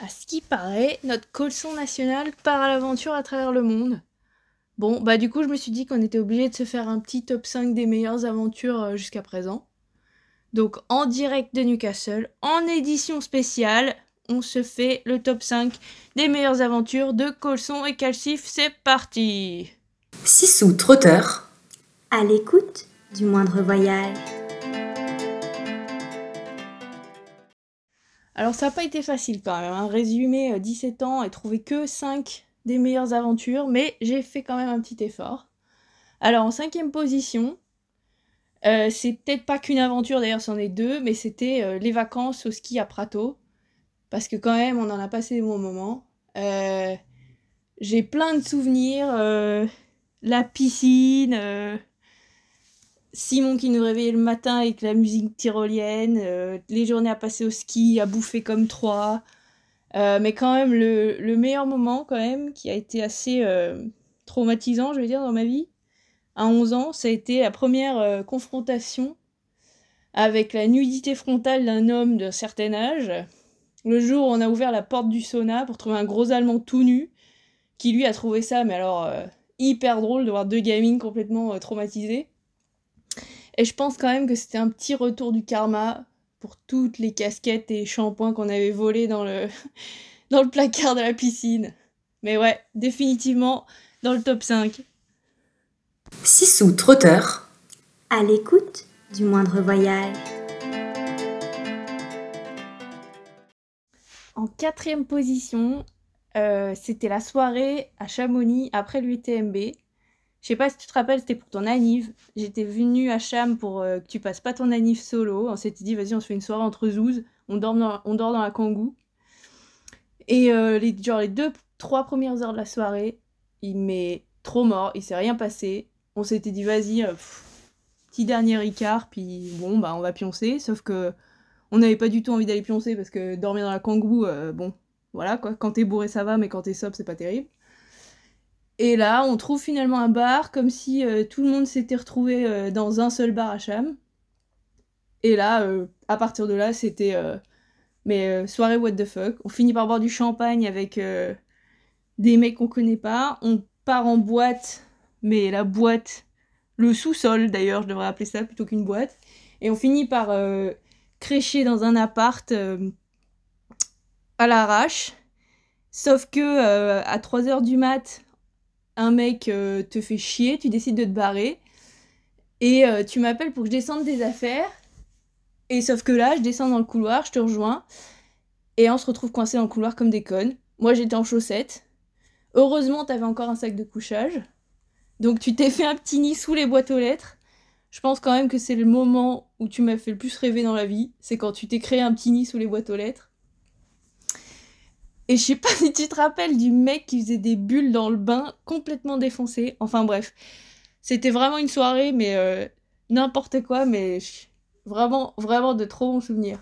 À ce qui paraît, notre colson national part à l'aventure à travers le monde. Bon, bah du coup, je me suis dit qu'on était obligé de se faire un petit top 5 des meilleures aventures euh, jusqu'à présent. Donc en direct de Newcastle, en édition spéciale, on se fait le top 5 des meilleures aventures de Colson et Calcif. C'est parti Sissou Trotteur. À l'écoute du moindre voyage. Alors ça n'a pas été facile quand même, hein. résumer 17 ans et trouver que 5 des meilleures aventures, mais j'ai fait quand même un petit effort. Alors en cinquième position, euh, c'est peut-être pas qu'une aventure, d'ailleurs c'en est deux, mais c'était euh, les vacances au ski à Prato. Parce que quand même, on en a passé des bons moments. Euh, j'ai plein de souvenirs. la piscine, Simon qui nous réveillait le matin avec la musique tyrolienne, les journées à passer au ski, à bouffer comme trois. mais quand même, le, le, meilleur moment, quand même, qui a été assez traumatisant, je veux dire, dans ma vie, à 11 ans, ça a été la première euh, confrontation avec la nudité frontale d'un homme d'un certain âge. Le jour où on a ouvert la porte du sauna pour trouver un gros Allemand tout nu, qui lui a trouvé ça, mais alors euh, hyper drôle de voir deux gamines complètement euh, traumatisées. Et je pense quand même que c'était un petit retour du karma pour toutes les casquettes et shampoings qu'on avait volés dans le, dans le placard de la piscine. Mais ouais, définitivement dans le top 5. Sissou Trotteur. À l'écoute du moindre voyage. En quatrième position, euh, c'était la soirée à Chamonix après l'UTMB. Je sais pas si tu te rappelles, c'était pour ton anniv. J'étais venue à Cham pour euh, que tu passes pas ton anniv solo. On s'était dit, vas-y, on se fait une soirée entre zouz. On dort dans, la kangou. Et euh, les, genre, les deux, trois premières heures de la soirée, il m'est trop mort, il s'est rien passé on s'était dit vas-y, euh, petit dernier Ricard, puis bon, bah on va pioncer, sauf que on n'avait pas du tout envie d'aller pioncer parce que dormir dans la kangou, bon, voilà quoi, quand t'es bourré ça va, mais quand t'es sobre c'est pas terrible. Et là, on trouve finalement un bar, comme si euh, tout le monde s'était retrouvé dans un seul bar à Cham. Et là, à partir de là, c'était mais soirée what the fuck. On finit par boire du champagne avec des mecs qu'on connaît pas. On part en boîte mais la boîte, le sous-sol d'ailleurs, je devrais appeler ça plutôt qu'une boîte. Et on finit par euh, crécher dans un appart euh, à l'arrache. Sauf que euh, à 3h du mat, un mec te fait chier, tu décides de te barrer. Et tu m'appelles pour que je descende des affaires. Et sauf que là, je descends dans le couloir, je te rejoins. Et on se retrouve coincé dans le couloir comme des connes. Moi, j'étais en chaussettes. Heureusement, t'avais encore un sac de couchage. Donc tu t'es fait un petit nid sous les boîtes aux lettres. Je pense quand même que c'est le moment où tu m'as fait le plus rêver dans la vie. C'est quand tu t'es créé un petit nid sous les boîtes aux lettres. Et je sais pas si tu te rappelles du mec qui faisait des bulles dans le bain complètement défoncé. Enfin bref. C'était vraiment une soirée, mais euh, n'importe quoi, mais vraiment, vraiment de trop bons souvenirs.